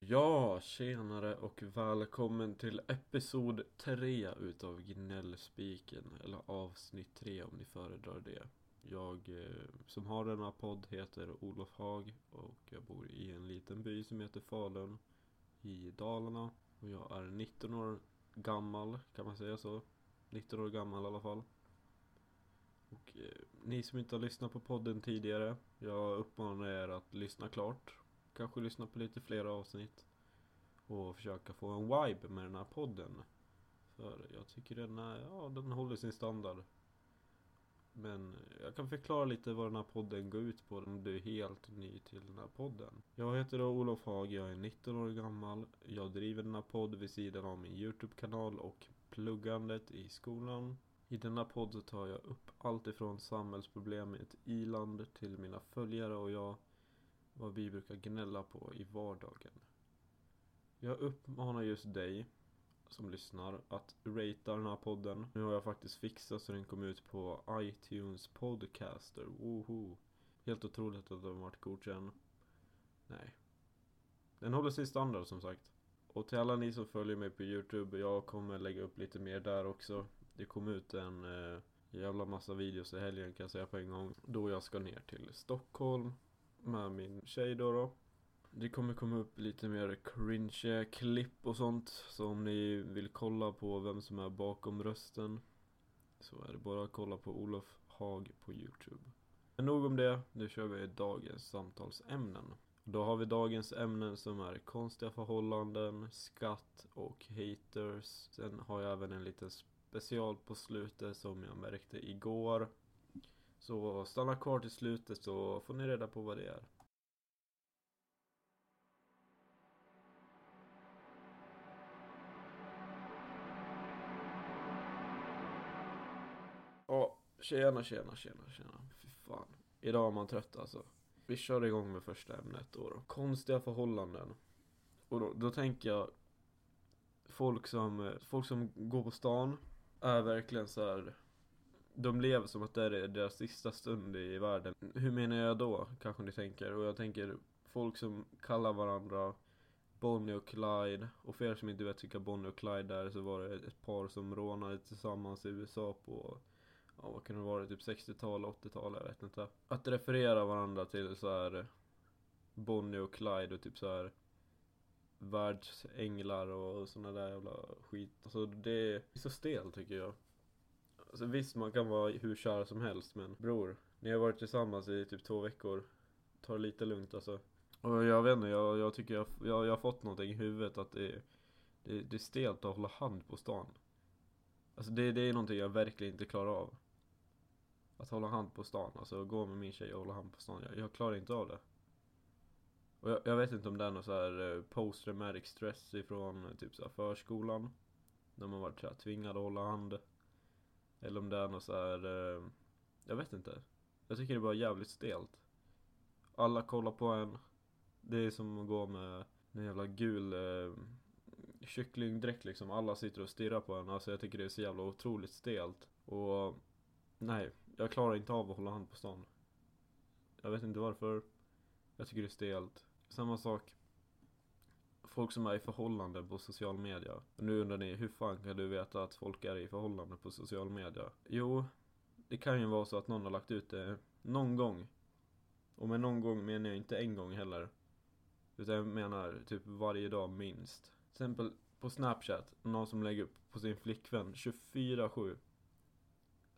Ja, tjenare och välkommen till episod 3 utav Gnällspiken Eller avsnitt 3 om ni föredrar det. Jag eh, som har denna podd heter Olof Hag och jag bor i en liten by som heter Falun i Dalarna. Och jag är 19 år gammal, kan man säga så? 19 år gammal i alla fall och eh, ni som inte har lyssnat på podden tidigare Jag uppmanar er att lyssna klart. Kanske lyssna på lite fler avsnitt. Och försöka få en vibe med den här podden. För jag tycker den är, ja den håller sin standard. Men jag kan förklara lite vad den här podden går ut på om du är helt ny till den här podden. Jag heter då Olof Hag, jag är 19 år gammal. Jag driver den här podden vid sidan av min Youtube-kanal och pluggandet i skolan i denna podd så tar jag upp allt ifrån samhällsproblem i ett iland till mina följare och jag vad vi brukar gnälla på i vardagen. Jag uppmanar just dig som lyssnar att ratea den här podden. Nu har jag faktiskt fixat så den kom ut på iTunes Podcaster. Woho! Helt otroligt att den varit godkänd. Nej. Den håller sig standard som sagt. Och till alla ni som följer mig på Youtube, jag kommer lägga upp lite mer där också. Det kom ut en eh, jävla massa videos i helgen kan jag säga på en gång. Då jag ska ner till Stockholm med min tjej då, då. Det kommer komma upp lite mer cringe klipp och sånt. Så om ni vill kolla på vem som är bakom rösten så är det bara att kolla på Olof Hag på Youtube. Men nog om det, nu kör vi dagens samtalsämnen. Då har vi dagens ämnen som är konstiga förhållanden, skatt och haters. Sen har jag även en liten special på slutet som jag märkte igår. Så stanna kvar till slutet så får ni reda på vad det är. Ja, tjena, tjena, tjena, tjena. Fy fan. Idag är man trött alltså. Vi kör igång med första ämnet då. då. Konstiga förhållanden. Och då, då tänker jag folk som, folk som går på stan är verkligen så här. De lever som att det är deras sista stund i världen. Hur menar jag då? Kanske ni tänker. Och jag tänker folk som kallar varandra Bonnie och Clyde. Och för er som inte vet vilka Bonnie och Clyde är så var det ett par som rånade tillsammans i USA på Ja vad kan det vara? Typ 60-tal, 80-tal, jag vet inte. Att referera varandra till så här Bonnie och Clyde och typ så här världsänglar och sådana där jävla skit. Alltså det är så stel tycker jag. Alltså visst man kan vara hur kär som helst men bror, ni har varit tillsammans i typ två veckor. Ta det lite lugnt alltså. Och jag vet inte, jag, jag tycker jag, jag, jag har fått någonting i huvudet att det, det, det är stelt att hålla hand på stan. Alltså det, det är någonting jag verkligen inte klarar av. Att hålla hand på stan, alltså gå med min tjej och hålla hand på stan. Jag, jag klarar inte av det. Och jag, jag, vet inte om det är någon så här eh, post traumatic stress ifrån typ så här förskolan. När man varit så här tvingad att hålla hand. Eller om det är någon så här, eh, jag vet inte. Jag tycker det är bara jävligt stelt. Alla kollar på en. Det är som att gå med en jävla gul eh, kycklingdräkt liksom. Alla sitter och stirrar på en. Alltså jag tycker det är så jävla otroligt stelt. Och nej, jag klarar inte av att hålla hand på stan. Jag vet inte varför. Jag tycker det är stelt. Samma sak. Folk som är i förhållande på social media. Nu undrar ni, hur fan kan du veta att folk är i förhållande på social media? Jo, det kan ju vara så att någon har lagt ut det någon gång. Och med någon gång menar jag inte en gång heller. Utan jag menar typ varje dag minst. Till exempel på Snapchat, någon som lägger upp på sin flickvän 24-7.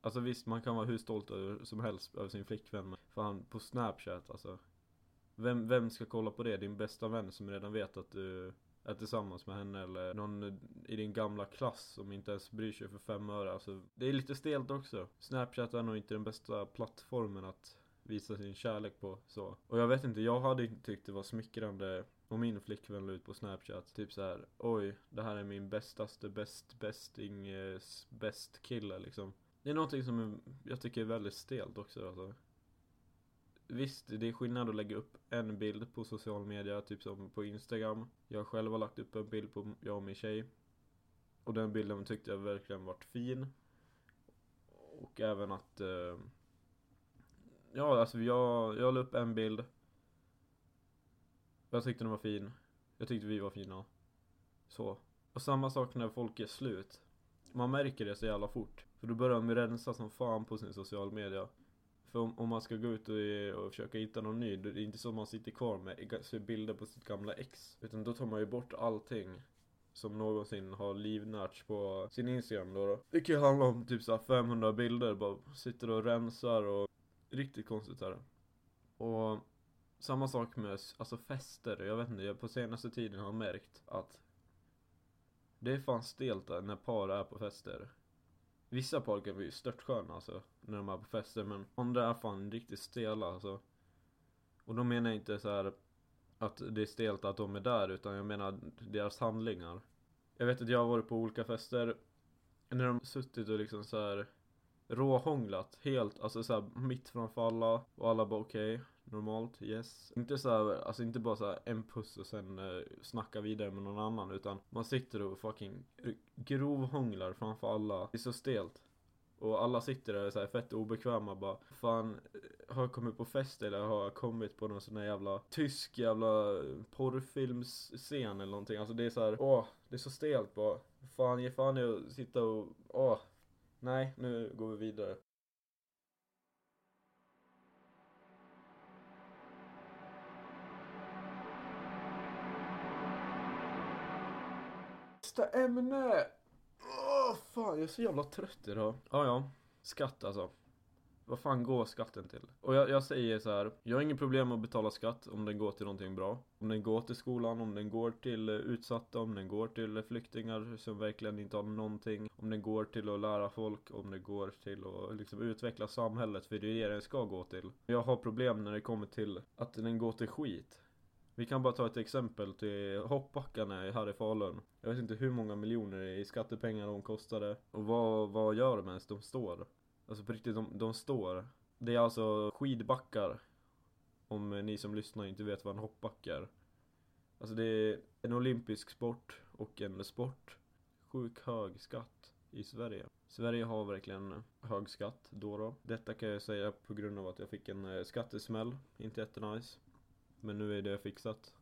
Alltså visst, man kan vara hur stolt som helst över sin flickvän. Men fan, på Snapchat alltså. Vem, vem ska kolla på det? Din bästa vän som redan vet att du är tillsammans med henne eller någon i din gamla klass som inte ens bryr sig för fem öre. Alltså, det är lite stelt också. Snapchat är nog inte den bästa plattformen att visa sin kärlek på så. Och jag vet inte, jag hade inte tyckt det var smickrande om min flickvän la ut på Snapchat typ så här, oj, det här är min bästaste, bäst, bästing, bäst kille liksom. Det är någonting som jag tycker är väldigt stelt också alltså. Visst, det är skillnad att lägga upp en bild på social media, typ som på Instagram. Jag själv har lagt upp en bild på jag och min tjej. Och den bilden tyckte jag verkligen varit fin. Och även att... Eh, ja, alltså jag, jag la upp en bild. Jag tyckte den var fin. Jag tyckte vi var fina. Så. Och samma sak när folk är slut. Man märker det så jävla fort. För då börjar de rensa som fan på sin social media. För om, om man ska gå ut och, eh, och försöka hitta någon ny, det är inte så man sitter kvar med bilder på sitt gamla ex. Utan då tar man ju bort allting som någonsin har livnärts på sin Instagram då, då. Det kan ju handla om typ så 500 bilder, bara sitter och rensar och riktigt konstigt är det. Och samma sak med alltså fester, jag vet inte, jag på senaste tiden har märkt att det är fan stelt där när par är på fester. Vissa pojkar kan ju störtsköna alltså, när de är på fester, men andra är fan riktigt stela alltså. Och då menar jag inte så här att det är stelt att de är där, utan jag menar deras handlingar. Jag vet att jag har varit på olika fester, när de suttit och liksom så här råhånglat helt, alltså så här, mitt framför alla och alla bara okej, okay, normalt, yes. Inte så här, alltså inte bara så här, en puss och sen uh, snacka vidare med någon annan utan man sitter och fucking grovhånglar framför alla. Det är så stelt. Och alla sitter där så här fett obekväma bara Fan, eh, har jag kommit på fest eller har jag kommit på någon sån här jävla tysk jävla eh, porrfilmsscen eller någonting Alltså det är så här, åh, det är så stelt bara Fan, ge fan i att sitta och, åh Nej, nu går vi vidare Nästa ämne! Åh, fan, jag är så jävla trött idag. Ja, ja. Skatt alltså. Vad fan går skatten till? Och jag, jag säger så här. Jag har inget problem med att betala skatt om den går till någonting bra. Om den går till skolan, om den går till eh, utsatta, om den går till eh, flyktingar som verkligen inte har någonting. Om den går till att lära folk, om den går till att liksom utveckla samhället. För det är det den ska gå till. Jag har problem när det kommer till att den går till skit. Vi kan bara ta ett exempel till hoppbackarna här i Falun. Jag vet inte hur många miljoner i skattepengar de kostade. Och vad, vad gör de ens? De står. Alltså på riktigt, de, de står. Det är alltså skidbackar. Om ni som lyssnar inte vet vad en hoppbacke är. Alltså det är en olympisk sport och en sport. Sjuk hög skatt i Sverige. Sverige har verkligen hög skatt då då. Detta kan jag säga på grund av att jag fick en eh, skattesmäll. Inte jättenice. Men nu är det fixat.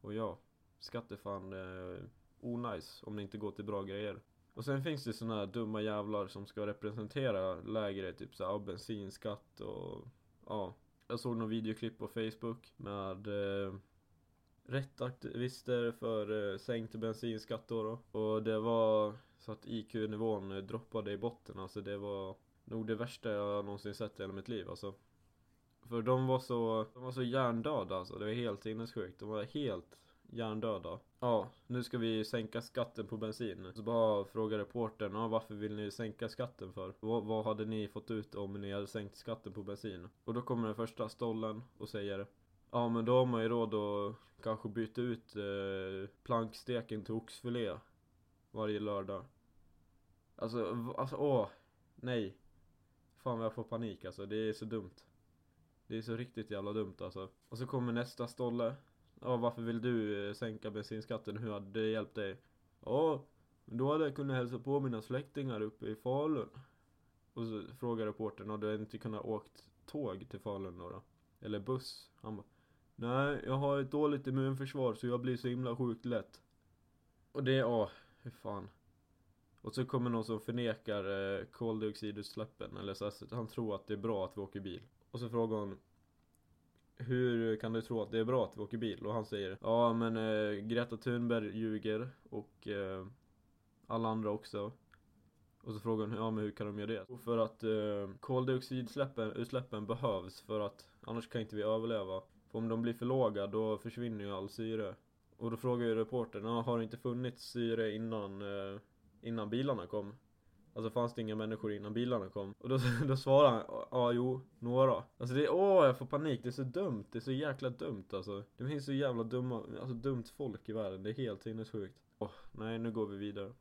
Och ja, skatt är fan eh, onajs om det inte går till bra grejer. Och sen finns det såna här dumma jävlar som ska representera lägre, typ såhär bensinskatt och ja. Jag såg någon videoklipp på Facebook med eh, rättaktivister för eh, sänkt bensinskatt då, då. Och det var så att IQ-nivån droppade i botten, alltså det var nog det värsta jag någonsin sett i hela mitt liv alltså. För de var så, de var så hjärndöda alltså, det var helt sinnessjukt. De var helt hjärndöda. Ja, nu ska vi sänka skatten på bensin. Så bara frågar reportern, ja varför vill ni sänka skatten för? vad, vad hade ni fått ut om ni hade sänkt skatten på bensin? Och då kommer den första stollen och säger Ja men då har man ju råd att kanske byta ut eh, planksteken till oxfilé varje lördag. Alltså, alltså åh, nej. Fan vad jag får panik alltså, det är så dumt. Det är så riktigt jävla dumt alltså. Och så kommer nästa stolle. Ja, varför vill du eh, sänka bensinskatten? Hur hade det hjälpt dig? Ja, då hade jag kunnat hälsa på mina släktingar uppe i Falun. Och så frågar reportern, har du inte kunnat åkt tåg till Falun då? då? Eller buss? Han bara, nej, jag har ett dåligt immunförsvar så jag blir så himla sjukt lätt. Och det, ja, hur fan. Och så kommer någon som förnekar eh, koldioxidutsläppen, eller så han tror att det är bra att vi åker bil. Och så frågar hon Hur kan du tro att det är bra att vi åker bil? Och han säger Ja men eh, Greta Thunberg ljuger och eh, alla andra också och så frågar hon, ja men hur kan de göra det? Och för att eh, koldioxidutsläppen behövs för att annars kan inte vi överleva. För om de blir för låga då försvinner ju all syre. Och då frågar ju reportern, ja, har det inte funnits syre innan, eh, innan bilarna kom? Alltså fanns det inga människor innan bilarna kom? Och då, då svarade han, ja jo, några. Alltså det är, åh jag får panik, det är så dumt, det är så jäkla dumt alltså. Det finns så jävla dumma, alltså dumt folk i världen, det är helt sinnessjukt. Åh, nej nu går vi vidare.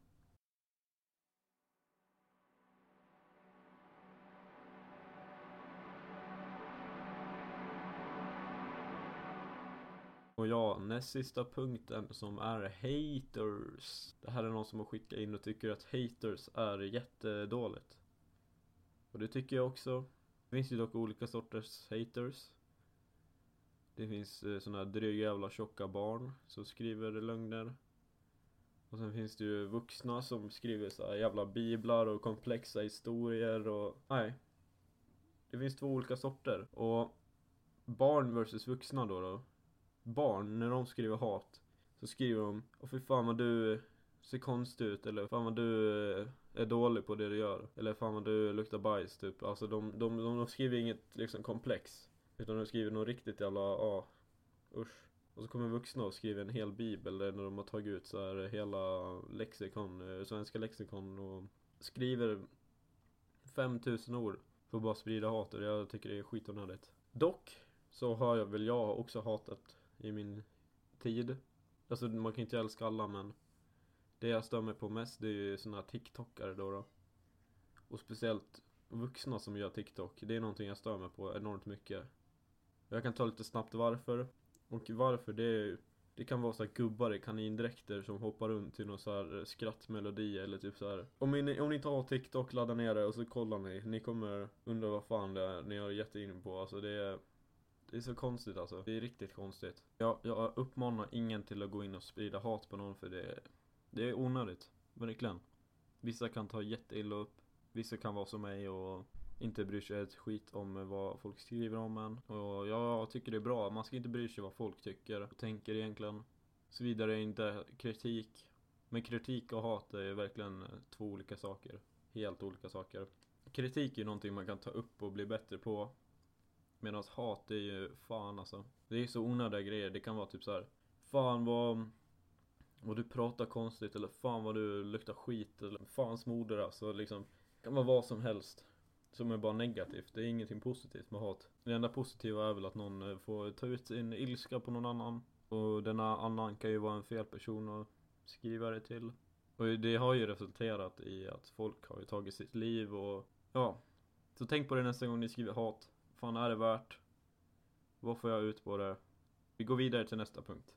Och ja, näst sista punkten som är haters. Det här är någon som har skickat in och tycker att haters är jättedåligt. Och det tycker jag också. Det finns ju dock olika sorters haters. Det finns eh, såna här dryga jävla tjocka barn som skriver lögner. Och sen finns det ju vuxna som skriver så här jävla biblar och komplexa historier och nej. Det finns två olika sorter och barn versus vuxna då då. Barn, när de skriver hat så skriver de Åh fy fan vad du ser konstig ut eller fan vad du är dålig på det du gör. Eller fan vad du luktar bajs typ. Alltså de, de, de, de skriver inget liksom komplex. Utan de skriver något riktigt jävla, ja, usch. Och så kommer vuxna och skriver en hel bibel där när de har tagit ut så här hela lexikon, eh, svenska lexikon och skriver 5000 ord för att bara sprida hat och jag tycker det är skitonödigt. Dock så har jag väl jag också hatat i min tid. Alltså man kan inte älska alla men det jag stör mig på mest det är ju såna här TikTokare då, då. Och speciellt vuxna som gör TikTok. Det är någonting jag stör mig på enormt mycket. Jag kan ta lite snabbt varför. Och varför det är ju det kan vara så här gubbar i kanindräkter som hoppar runt till någon så här skrattmelodi eller typ så här. Om ni, om ni inte har TikTok, ladda ner det och så kollar ni. Ni kommer undra vad fan det är ni har gett in på. Alltså det är det är så konstigt alltså. Det är riktigt konstigt. Jag, jag uppmanar ingen till att gå in och sprida hat på någon för det, det är onödigt. Verkligen. Vissa kan ta jätteilla upp. Vissa kan vara som mig och inte bryr sig ett skit om vad folk skriver om en. Och jag tycker det är bra. Man ska inte bry sig vad folk tycker och tänker egentligen. Såvida det är inte kritik. Men kritik och hat är verkligen två olika saker. Helt olika saker. Kritik är ju någonting man kan ta upp och bli bättre på. Medan hat är ju fan alltså. Det är så onödiga grejer. Det kan vara typ så här. Fan vad Vad du pratar konstigt eller fan vad du luktar skit eller fans moder alltså liksom. Det kan vara vad som helst. Som är bara negativt. Det är ingenting positivt med hat. Det enda positiva är väl att någon eh, får ta ut sin ilska på någon annan. Och denna annan kan ju vara en fel person att skriva det till. Och det har ju resulterat i att folk har ju tagit sitt liv och ja. Så tänk på det nästa gång ni skriver hat. Fan är det värt? Vad får jag ut på det? Vi går vidare till nästa punkt.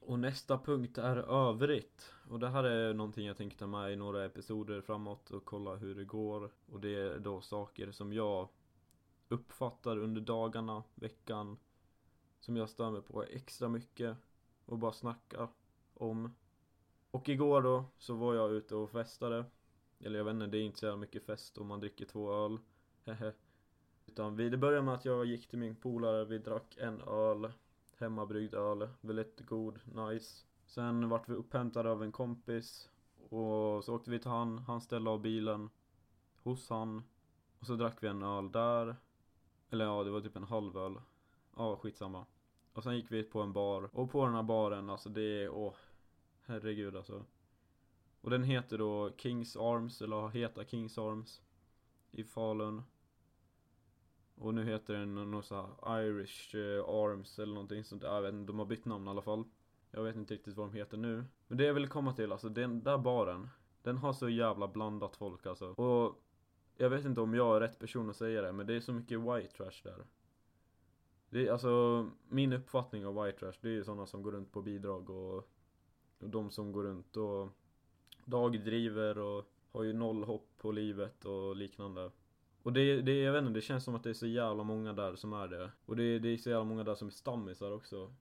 Och nästa punkt är övrigt. Och det här är någonting jag tänkte ta med i några episoder framåt och kolla hur det går. Och det är då saker som jag uppfattar under dagarna, veckan. Som jag stör mig på extra mycket. Och bara snacka om. Och igår då så var jag ute och festade. Eller jag vet inte, det är inte så mycket fest om man dricker två öl. Hehe. Utan vi, det började med att jag gick till min polare, vi drack en öl hemmabryggd öl. Väldigt god, nice. Sen vart vi upphämtade av en kompis. Och så åkte vi till han, han ställde av bilen hos han. Och så drack vi en öl där. Eller ja, det var typ en halv öl. Ja, skitsamma. Och sen gick vi på en bar. Och på den här baren, alltså det är, åh. Herregud alltså. Och den heter då Kings Arms, eller heter Kings Arms. I Falun. Och nu heter den något så Irish eh, Arms eller någonting sånt där, Jag vet inte, de har bytt namn i alla fall. Jag vet inte riktigt vad de heter nu. Men det jag vill komma till, alltså den där baren. Den har så jävla blandat folk alltså. Och jag vet inte om jag är rätt person att säga det, men det är så mycket white trash där. Det är alltså, min uppfattning av white trash, det är ju sådana som går runt på bidrag och, och de som går runt och dagdriver och har ju noll hopp på livet och liknande. Och det, det, jag vet inte, det känns som att det är så jävla många där som är det. Och det, det är så jävla många där som är stammisar också.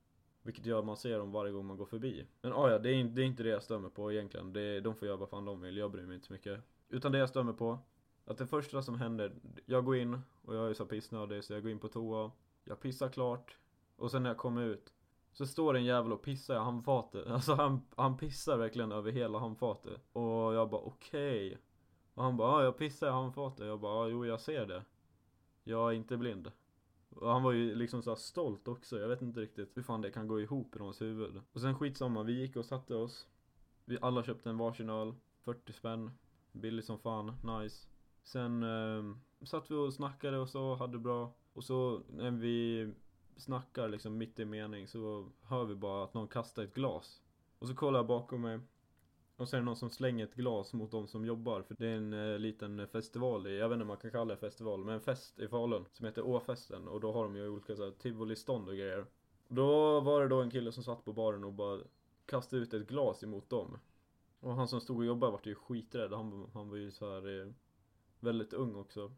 Vilket gör att man ser dem varje gång man går förbi. Men ah, ja, det är, det är inte det jag stämmer på egentligen. Det, de får göra vad fan de vill, jag bryr mig inte så mycket. Utan det jag stämmer på, att det första som händer, jag går in och jag är så pissnödig så jag går in på toa. Jag pissar klart. Och sen när jag kommer ut så står en jävel och pissar i handfatet. Alltså han, han pissar verkligen över hela handfatet. Och jag bara okej. Okay. Och han bara, ah jag pissar i handfatet. Jag bara, ah jo jag ser det. Jag är inte blind. Och han var ju liksom så stolt också. Jag vet inte riktigt hur fan det kan gå ihop i hans huvud. Och sen skitsamma, vi gick och satte oss. Vi alla köpte en varsin öl. 40 spänn. Billig som fan, nice. Sen eh, satt vi och snackade och så, hade bra. Och så när vi snackar liksom mitt i mening så hör vi bara att någon kastar ett glas. Och så kollar jag bakom mig. Och så är det någon som slänger ett glas mot de som jobbar. För det är en eh, liten eh, festival i, jag vet inte om man kan kalla det festival, men en fest i Falun. Som heter Åfesten. Och då har de ju olika så här tivolistånd och grejer. Då var det då en kille som satt på baren och bara kastade ut ett glas emot dem. Och han som stod och jobbade vart ju skiträdd. Han, han var ju så här eh, väldigt ung också.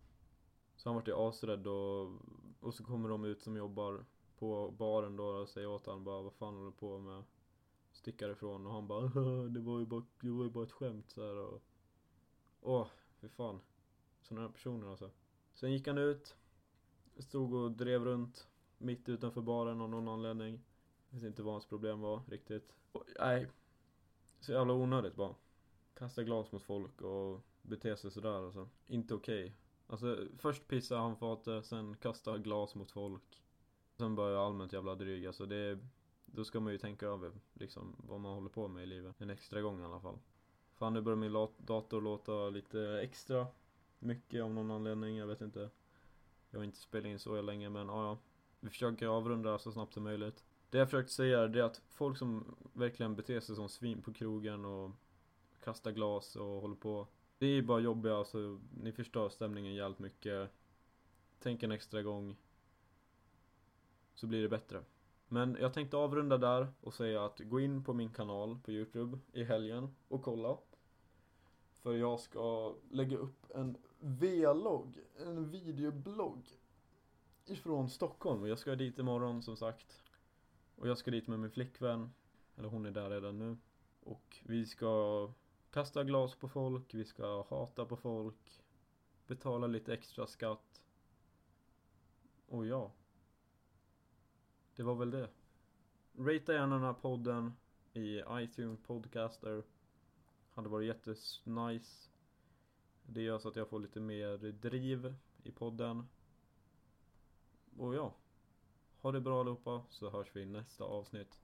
Så han vart ju asrädd och, och så kommer de ut som jobbar på baren då och säger åt honom bara vad fan håller du på med? Stickar ifrån och han bara det var ju bara, det var ju bara ett skämt så här och Åh, fy fan. Sådana här personer alltså. Sen gick han ut. Stod och drev runt mitt utanför baren av någon anledning. Jag vet inte vad hans problem var riktigt. Och, nej. Så jävla onödigt bara. Kasta glas mot folk och bete sig sådär alltså. Inte okej. Okay. Alltså först pissar han fatet, sen kastar glas mot folk. Sen börjar allmänt jävla dryg alltså det Då ska man ju tänka över liksom vad man håller på med i livet. En extra gång i alla fall. Fan nu börjar min dator låta lite extra mycket av någon anledning, jag vet inte. Jag har inte spelat in så länge men ja, ja. Vi försöker avrunda så snabbt som möjligt. Det jag försökt säga är att folk som verkligen beter sig som svin på krogen och kastar glas och håller på. Det är bara jobbiga, alltså ni förstör stämningen jävligt mycket. Tänk en extra gång. Så blir det bättre. Men jag tänkte avrunda där och säga att gå in på min kanal på Youtube i helgen och kolla. För jag ska lägga upp en vlogg, en videoblogg ifrån Stockholm och jag ska dit imorgon som sagt. Och jag ska dit med min flickvän, eller hon är där redan nu. Och vi ska kasta glas på folk, vi ska hata på folk, betala lite extra skatt. Och ja. Det var väl det. Rata gärna den här podden i iTunes Podcaster. Hade varit jättenice. Det gör så att jag får lite mer driv i podden. Och ja. Ha det bra allihopa så hörs vi i nästa avsnitt.